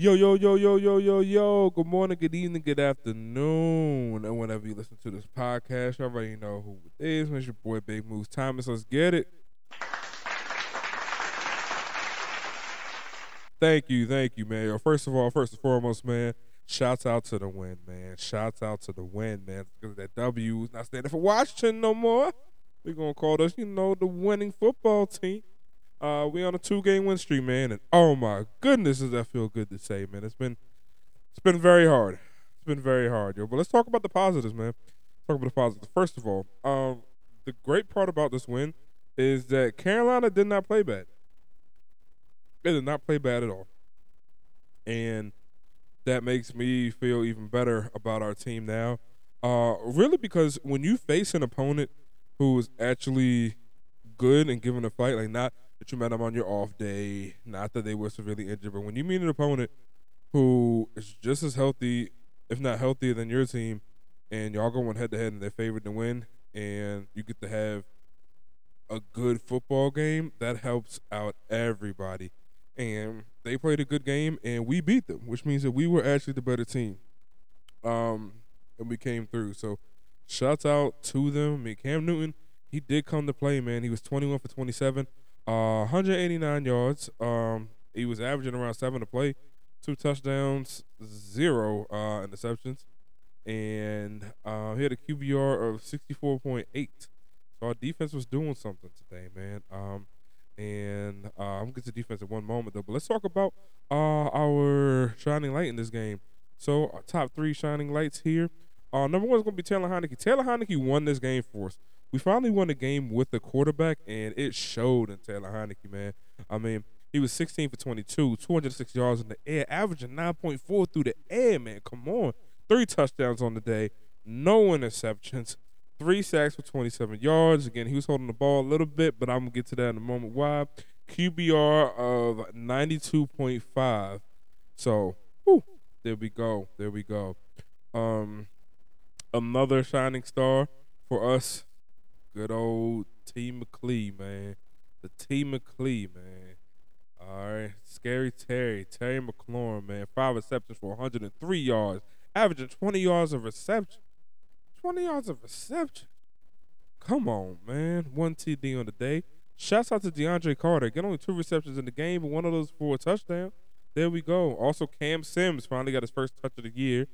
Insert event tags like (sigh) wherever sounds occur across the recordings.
Yo, yo, yo, yo, yo, yo, yo. Good morning, good evening, good afternoon. And whenever you listen to this podcast, you already know who it is. It's your boy Big Moves Thomas. Let's get it. Thank you, thank you, man. First of all, first and foremost, man, shouts out to the win, man. Shouts out to the win, man. Because that W is not standing for Washington no more. We're gonna call us, you know, the winning football team. Uh, we on a two game win streak, man, and oh my goodness, does that feel good to say, man? It's been it's been very hard. It's been very hard, yo. But let's talk about the positives, man. Talk about the positives. First of all, um, the great part about this win is that Carolina did not play bad. They did not play bad at all, and that makes me feel even better about our team now. Uh, really, because when you face an opponent who is actually good and giving a fight, like not that you met them on your off day, not that they were severely injured, but when you meet an opponent who is just as healthy, if not healthier than your team, and y'all going head to head and they're favored to win, and you get to have a good football game, that helps out everybody. And they played a good game, and we beat them, which means that we were actually the better team. Um, and we came through. So, shouts out to them. I mean, Cam Newton, he did come to play, man. He was 21 for 27, uh, 189 yards. Um, he was averaging around seven to play, two touchdowns, zero uh, interceptions, and uh, he had a QBR of 64.8. So our defense was doing something today, man. Um, and uh, I'm gonna get to defense in one moment though. But let's talk about uh, our shining light in this game. So our top three shining lights here. Uh, number one is gonna be Taylor Heinicke. Taylor Heinicke won this game for us. We finally won a game with the quarterback, and it showed in Taylor Heinicke, man. I mean, he was 16 for 22, 206 yards in the air, averaging 9.4 through the air, man. Come on. Three touchdowns on the day, no interceptions, three sacks for 27 yards. Again, he was holding the ball a little bit, but I'm going to get to that in a moment. Why? QBR of 92.5. So, whew, there we go. There we go. Um, another shining star for us good old T. McClee, man. The T. McClee, man. All right. Scary Terry. Terry McLaurin, man. Five receptions for 103 yards. Averaging 20 yards of reception. 20 yards of reception. Come on, man. One TD on the day. Shouts out to DeAndre Carter. Get only two receptions in the game, but one of those for a touchdown. There we go. Also, Cam Sims finally got his first touch of the year.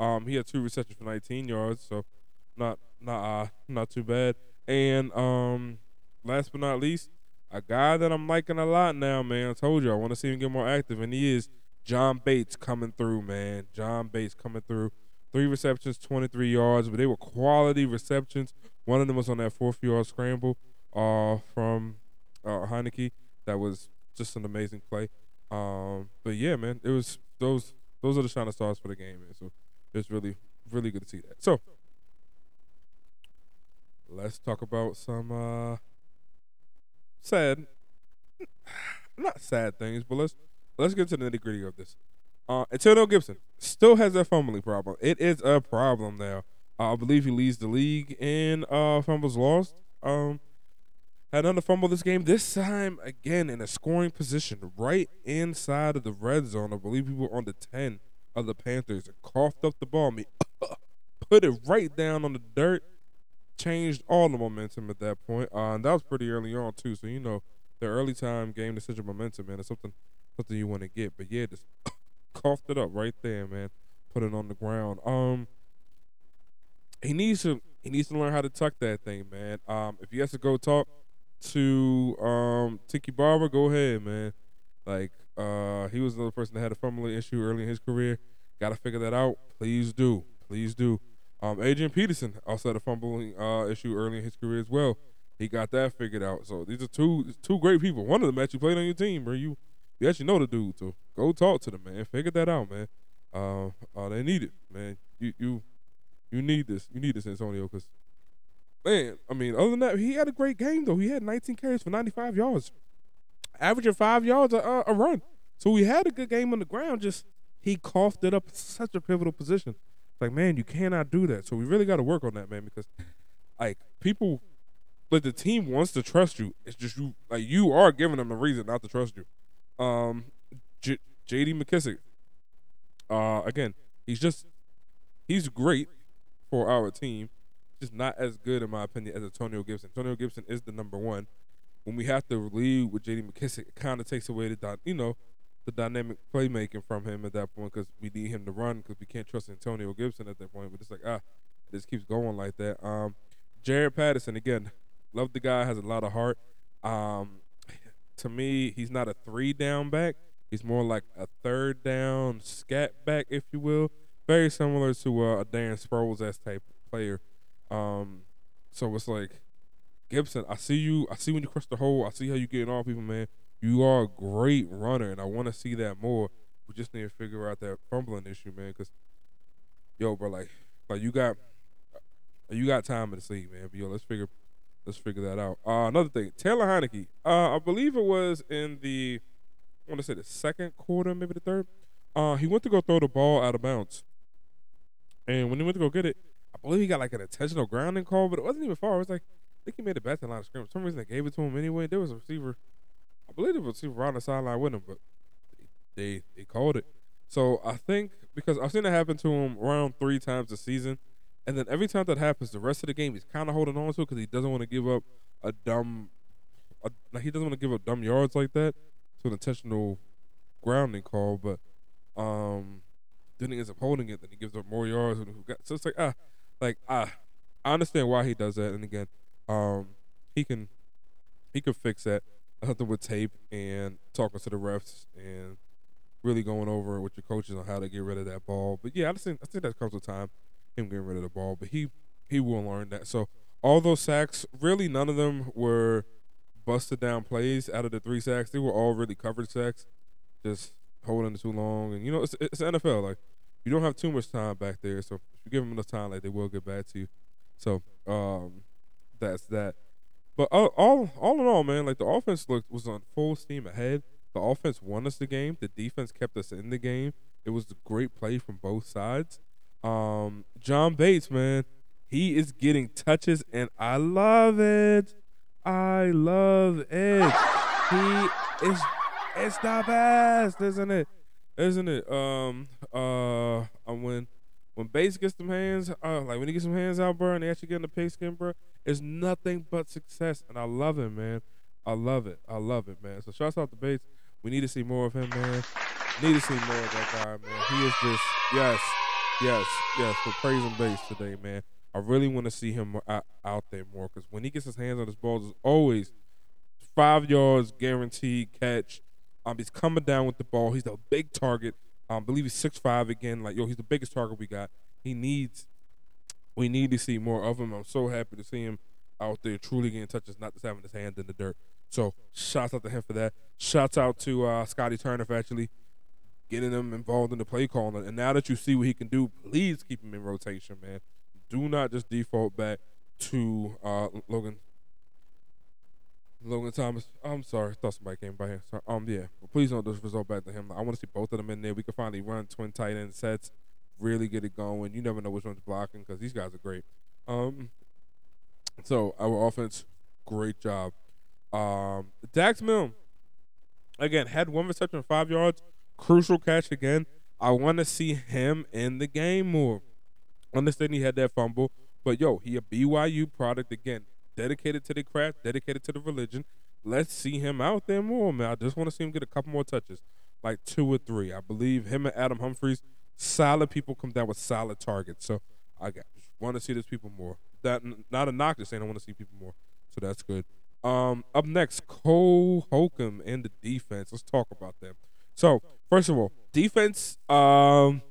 Um, he had two receptions for 19 yards, so not not uh, not too bad. And um, last but not least, a guy that I'm liking a lot now, man. I told you I want to see him get more active, and he is John Bates coming through, man. John Bates coming through. Three receptions, 23 yards, but they were quality receptions. One of them was on that fourth yard scramble uh, from uh, Heinicke. That was just an amazing play. Um, but yeah, man, it was those those are the shining stars for the game, man. So it's really really good to see that. So let's talk about some uh sad not sad things, but let's let's get to the nitty gritty of this. Uh Antonio Gibson still has that fumbling problem. It is a problem now. Uh, I believe he leads the league in uh fumbles lost. Um had another fumble this game. This time again in a scoring position, right inside of the red zone. I believe we were on the ten of the Panthers. Coughed up the ball. Mean, (laughs) put it right down on the dirt changed all the momentum at that point. Uh, and that was pretty early on too. So you know, the early time game decision momentum, man, is something something you want to get. But yeah, just (coughs) coughed it up right there, man. Put it on the ground. Um, he needs to he needs to learn how to tuck that thing, man. Um, if he has to go talk to um Tiki Barber, go ahead, man. Like uh, he was another person that had a fumbling issue early in his career. Got to figure that out. Please do, please do. Um, Adrian Peterson also had a fumbling uh, issue early in his career as well. He got that figured out. So these are two two great people. One of them actually played on your team, bro. You you actually know the dude. So go talk to the man. Figure that out, man. Uh, uh they need it, man. You you you need this. You need this, Antonio, because man, I mean, other than that, he had a great game though. He had 19 carries for 95 yards, averaging five yards a, a run. So he had a good game on the ground. Just he coughed it up in such a pivotal position. Like, man, you cannot do that. So we really got to work on that, man, because like people, like the team wants to trust you. It's just you, like you are giving them a reason not to trust you. Um, J- J.D. McKissick, Uh, again, he's just he's great for our team, just not as good in my opinion as Antonio Gibson. Antonio Gibson is the number one. When we have to lead with J.D. McKissick, it kind of takes away the you know the dynamic playmaking from him at that point because we need him to run because we can't trust Antonio Gibson at that point. But it's like ah, it just keeps going like that. Um, Jaret Patterson again, love the guy, has a lot of heart. Um, to me, he's not a three down back. He's more like a third down scat back, if you will. Very similar to uh, a Darren Sproles as type player. Um, so it's like Gibson. I see you. I see when you cross the hole. I see how you getting off people, man. You are a great runner, and I want to see that more. We just need to figure out that fumbling issue, man. Because yo, bro, like, like you got, you got time in the man. But yo, let's figure, let's figure that out. Uh, another thing, Taylor Heinicke. Uh, I believe it was in the, I want to say the second quarter, maybe the third. Uh, he went to go throw the ball out of bounds, and when he went to go get it, I believe he got like an intentional grounding call, but it wasn't even far. It was like I think he made it back to the line of scrimmage. For some reason they gave it to him anyway. There was a receiver, I believe it was a receiver on the sideline with him, but they they called it. So I think because I've seen it happen to him around three times a season, and then every time that happens, the rest of the game he's kind of holding on to it because he doesn't want to give up a dumb, a, like he doesn't want to give up dumb yards like that to an intentional grounding call, but um, then he ends up holding it, then he gives up more yards, and got so it's like ah, like ah, I understand why he does that, and again, um, he can he can fix that. Something with tape and talking to the refs and really going over with your coaches on how to get rid of that ball. But yeah, I think I think that comes with time, him getting rid of the ball. But he he will learn that. So all those sacks, really none of them were busted down plays out of the three sacks. They were all really covered sacks, just holding too long. And you know, it's it's NFL. Like you don't have too much time back there, so if you give them enough time, like they will get back to you. So um, that's that. But all, all all in all, man, like the offense looked was on full steam ahead. The offense won us the game. The defense kept us in the game. It was a great play from both sides. Um, John Bates, man, he is getting touches, and I love it. I love it. He is. It's the best, isn't it? Isn't it? Um. Uh. When when Bates gets some hands, uh, like when he gets some hands out, bro, and they actually get in the pigskin, bro, it's nothing but success, and I love it, man. I love it. I love it, man. So shouts out to Bates. We need to see more of him, man. Need to see more of that guy, man. He is just yes, yes, yes. For praising Bates today, man. I really want to see him out, there more because when he gets his hands on his balls, it's always five yards guaranteed catch. Um, he's coming down with the ball. He's a big target. Um, believe he's six five again. Like yo, he's the biggest target we got. He needs. We need to see more of him. I'm so happy to see him out there truly getting touches, not just having his hand in the dirt. So shouts out to him for that. Shouts out to uh, Scotty Turner for actually getting him involved in the play calling. And now that you see what he can do, please keep him in rotation, man. Do not just default back to uh, Logan Logan Thomas. I'm sorry, I thought somebody came by here. So, um, yeah, but please don't just result back to him. I want to see both of them in there. We can finally run twin tight end sets, really get it going. You never know which one's blocking because these guys are great. Um, so our offense, great job. Um, Dax Milne, again, had one reception, five yards, crucial catch again. I want to see him in the game more. Understand he had that fumble, but yo, he a BYU product again dedicated to the craft, dedicated to the religion. Let's see him out there more, man. I just want to see him get a couple more touches, like two or three. I believe him and Adam Humphries, solid people come down with solid targets. So I got, want to see these people more. That not a knock, just saying I want to see people more. So that's good. Um, up next, Cole Holcomb and the defense. Let's talk about them. So first of all, defense. Um,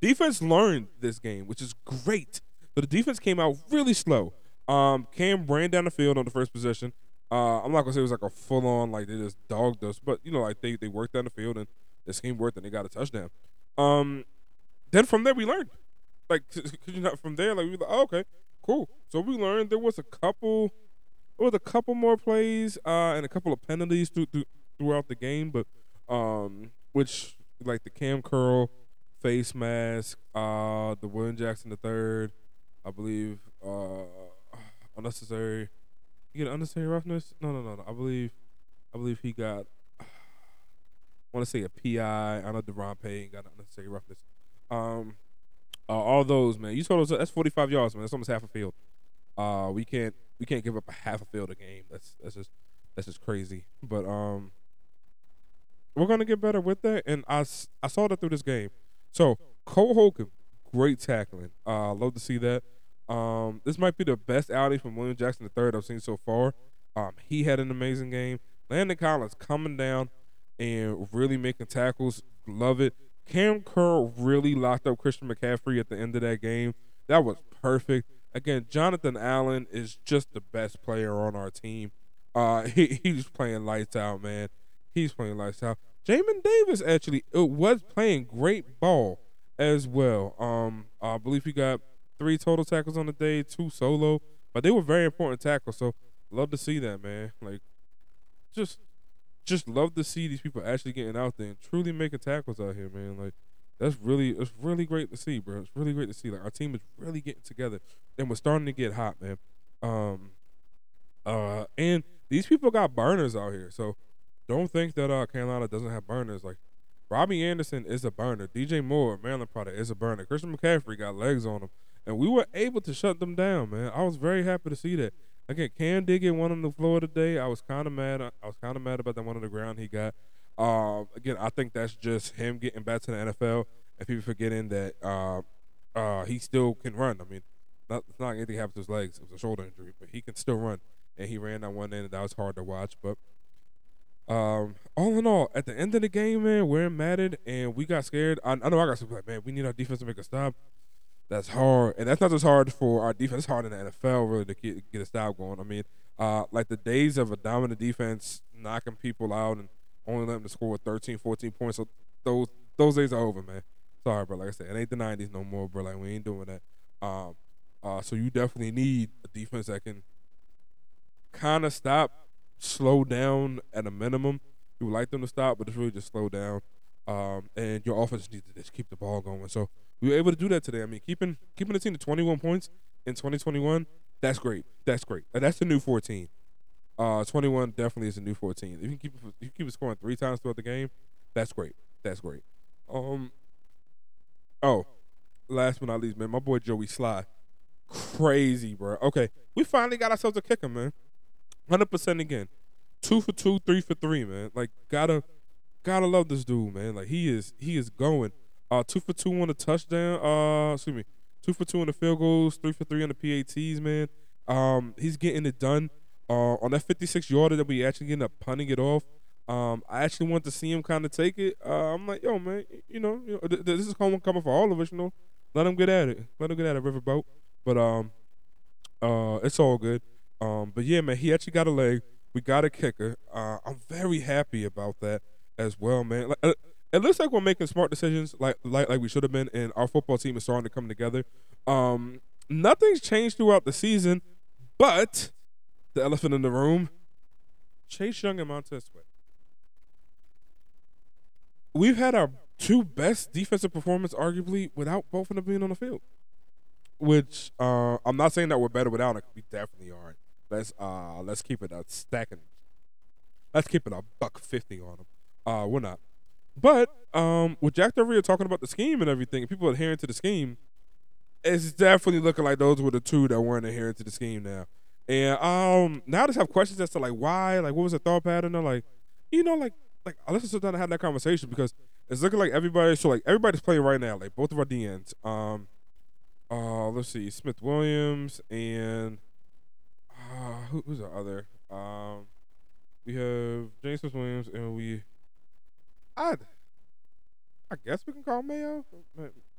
defense learned this game, which is great. So the defense came out really slow. Um, Cam ran down the field on the first possession. Uh, I'm not gonna say it was like a full on like they just dogged us, but you know like they they worked down the field and the scheme worked and they got a touchdown. Um, then from there we learned, like (laughs) could you not from there like we were like oh, okay cool. So we learned there was a couple, there was a couple more plays uh and a couple of penalties through, through, throughout the game, but um which like the Cam curl, face mask, uh the William Jackson the third, I believe. Uh, unnecessary. You get unnecessary roughness? No, no, no, no. I believe, I believe he got. Want to say a PI. I know Daron Payne got unnecessary roughness. Um, uh, all those man. You told us that's 45 yards, man. That's almost half a field. Uh, we can't we can't give up a half a field a game. That's that's just that's just crazy. But um, we're gonna get better with that, and I I saw that through this game. So Cole Holcomb, great tackling. Uh, love to see that. Um, this might be the best outing from William Jackson III I've seen so far. Um, he had an amazing game. Landon Collins coming down and really making tackles. Love it. Cam Curl really locked up Christian McCaffrey at the end of that game. That was perfect. Again, Jonathan Allen is just the best player on our team. Uh, (laughs) he, he's playing lights out, man. He's playing lights out. Jamin Davis actually was playing great ball as well. Um, I believe he got three total tackles on the day, two solo, but they were very important tackles. So love to see that, man. Like, just, just love to see these people actually getting out there and truly making tackles out here, man. Like, that's really, it's really great to see, bro. It's really great to see. Like, our team is really getting together, and we're starting to get hot, man. Um, uh, and these people got burners out here, so don't think that uh Carolina doesn't have burners. Like Robby Anderson is a burner. DJ Moore, Maryland product, is a burner. Christian McCaffrey got legs on him and we were able to shut them down, man. I was very happy to see that. Again, Cam did get one on the floor today. I was kind of mad. I was kind of mad about that one on the ground he got. Uh, again, I think that's just him getting back to the NFL and people forgetting that uh, uh, he still can run. I mean, not, it's not anything happened to his legs. It was a shoulder injury, but he can still run. And he ran that one end, and that was hard to watch. But um, all in all, at the end of the game, man, we're matted and we got scared. I, I know I got some like, man, we need our defense to make a stop that's hard, and that's not just hard for our defense. It's hard in the NFL really to get, get a style going. I mean, uh, like the days of a dominant defense knocking people out and only letting them score 13, 14 points. So those those days are over, man. Sorry, bro. Like I said, it ain't the '90s no more, bro. Like we ain't doing that. Um, uh, so you definitely need a defense that can kind of stop, slow down at a minimum. You would like them to stop, but it's really just slow down. Um, and your offense needs to just keep the ball going. So we were able to do that today. I mean, keeping keeping the team to 21 points in 2021, that's great. That's great. that's the new 14. Uh, 21 definitely is a new 14. If you keep if you keep it scoring three times throughout the game, that's great. That's great. Um. Oh, last but not least, man, my boy Joey Slye, crazy, bro. Okay, we finally got ourselves a kicker, man. Hundred percent again, two for two, three for three, man. Like gotta, gotta love this dude, man. Like he is, he is going. Uh, two for two on the touchdown. Uh, excuse me, two for two on the field goals, three for three on the PATs. Man, um, he's getting it done. Uh, on that 56 yarder that we actually end up punting it off. Um, I actually want to see him kind of take it. Uh, I'm like, yo, man, you know, you know th- th- this is coming coming for all of us. You know, let him get at it. Let him get at it, Riverboat. But um, uh, it's all good. Um, but yeah, man, he actually got a leg. We got a kicker. Uh, I'm very happy about that as well, man. Like, uh, it looks like we're making smart decisions, like like like we should have been, and our football team is starting to come together. Um, nothing's changed throughout the season, but the elephant in the room: Chase Young and Montez Sweat. We've had our two best defensive performance, arguably, without both of them being on the field. Which uh, I'm not saying that we're better without it. We definitely aren't. Let's uh, let's keep it a stacking. Let's keep it a buck fifty on them. Uh, we're not. But um, with Jack Del Rio talking about the scheme and everything, and people adhering to the scheme, it's definitely looking like those were the two that weren't adhering to the scheme now. And um, now I just have questions as to like why, like what was the thought pattern? Or like, you know, like like let's sit down and have that conversation because it's looking like everybody. So like everybody's playing right now, like both of our DNs. Um, uh, let's see, Smith Williams and uh, who, who's the other? Um, we have James Smith Williams and we I, I guess we can call Mayo,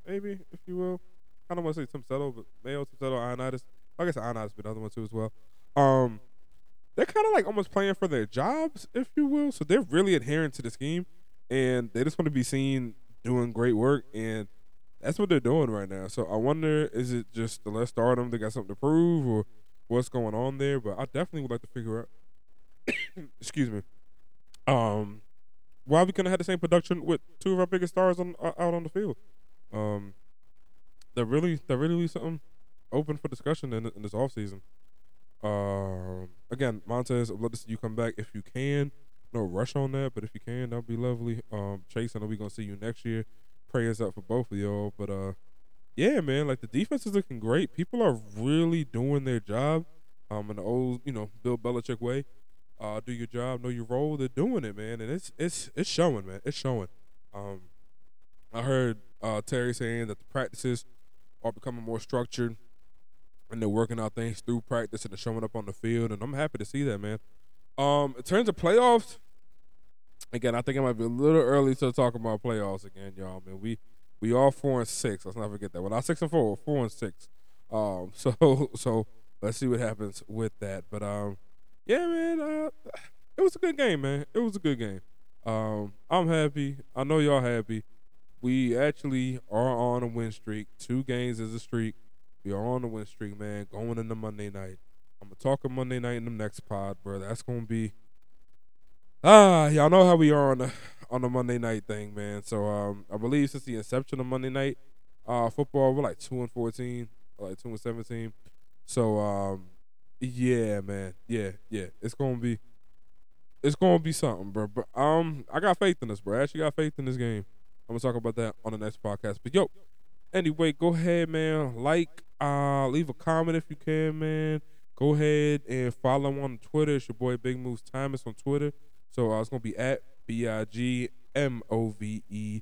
maybe if you will. I don't want to say Tim Settle, but Mayo, Tim Settle, Ioannidis. I guess Ioannidis been another one too as well. Um, they're kind of like almost playing for their jobs, if you will. So they're really adhering to the scheme, and they just want to be seen doing great work, and that's what they're doing right now. So I wonder, is it just the let's start them? They got something to prove, or what's going on there? But I definitely would like to figure out. (coughs) excuse me. Um, why we couldn't have the same production with two of our biggest stars on uh, out on the field. Um, that really that really something open for discussion in, in this off season. Um, again, Montez, I'd love to see you come back if you can. no rush on that, but if you can, that'd be lovely. Um, Chase, I know we're gonna see you next year. Prayers up for both of y'all. But uh, yeah, man, like the defense is looking great. People are really doing their job. Um, in the old, you know, Bill Belichick way. Uh, do your job, know your role. They're doing it, man, and it's it's it's showing, man. It's showing. Um, I heard uh, Terry saying that the practices are becoming more structured, and they're working out things through practice and they're showing up on the field, and I'm happy to see that, man. Um, in terms of playoffs, again, I think it might be a little early to talk about playoffs again, y'all. Man, we we all four and six. Let's not forget that. We're not six and four. We're four and six. Um, (laughs) so so let's see what happens with that. But um, yeah, man, it was a good game, man. It was a good game. Um, I'm happy. I know y'all happy. We actually are on a win streak. Two games is a streak. We are on a win streak, man. Going into Monday night. I'm gonna talk on Monday night in the next pod, bro. That's gonna be ah, y'all know how we are on the on the Monday night thing, man. So um, I believe since the inception of Monday night uh football, we're like two and fourteen, like two and seventeen. So um, yeah, man, yeah, yeah, it's gonna be it's gonna be something, bro. But um, I got faith in this, bro. I actually got faith in this game. I'm gonna talk about that on the next podcast. But yo, anyway, go ahead, man. Like, uh, leave a comment if you can, man. Go ahead and follow on Twitter. It's your boy Big Moves Thomas on Twitter. So uh, it's gonna be at B I G M O V E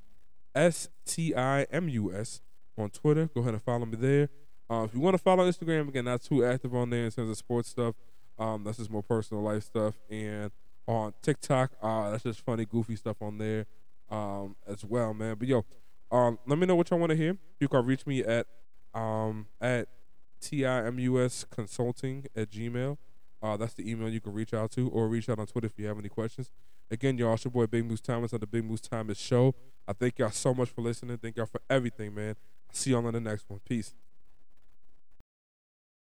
S T I M U S on Twitter. Go ahead and follow me there. Uh, if you want to follow Instagram, again, not too active on there in terms of sports stuff. Um, that's just more personal life stuff. And on TikTok, uh, that's just funny, goofy stuff on there um, as well, man. But yo, um, let me know what y'all want to hear. You can reach me at um, at timus consulting at gmail. Uh, that's the email you can reach out to, or reach out on Twitter if you have any questions. Again, y'all, it's your boy Big Moves Thomas on the Big Moves Thomas Show. I thank y'all so much for listening. Thank y'all for everything, man. See y'all on the next one. Peace.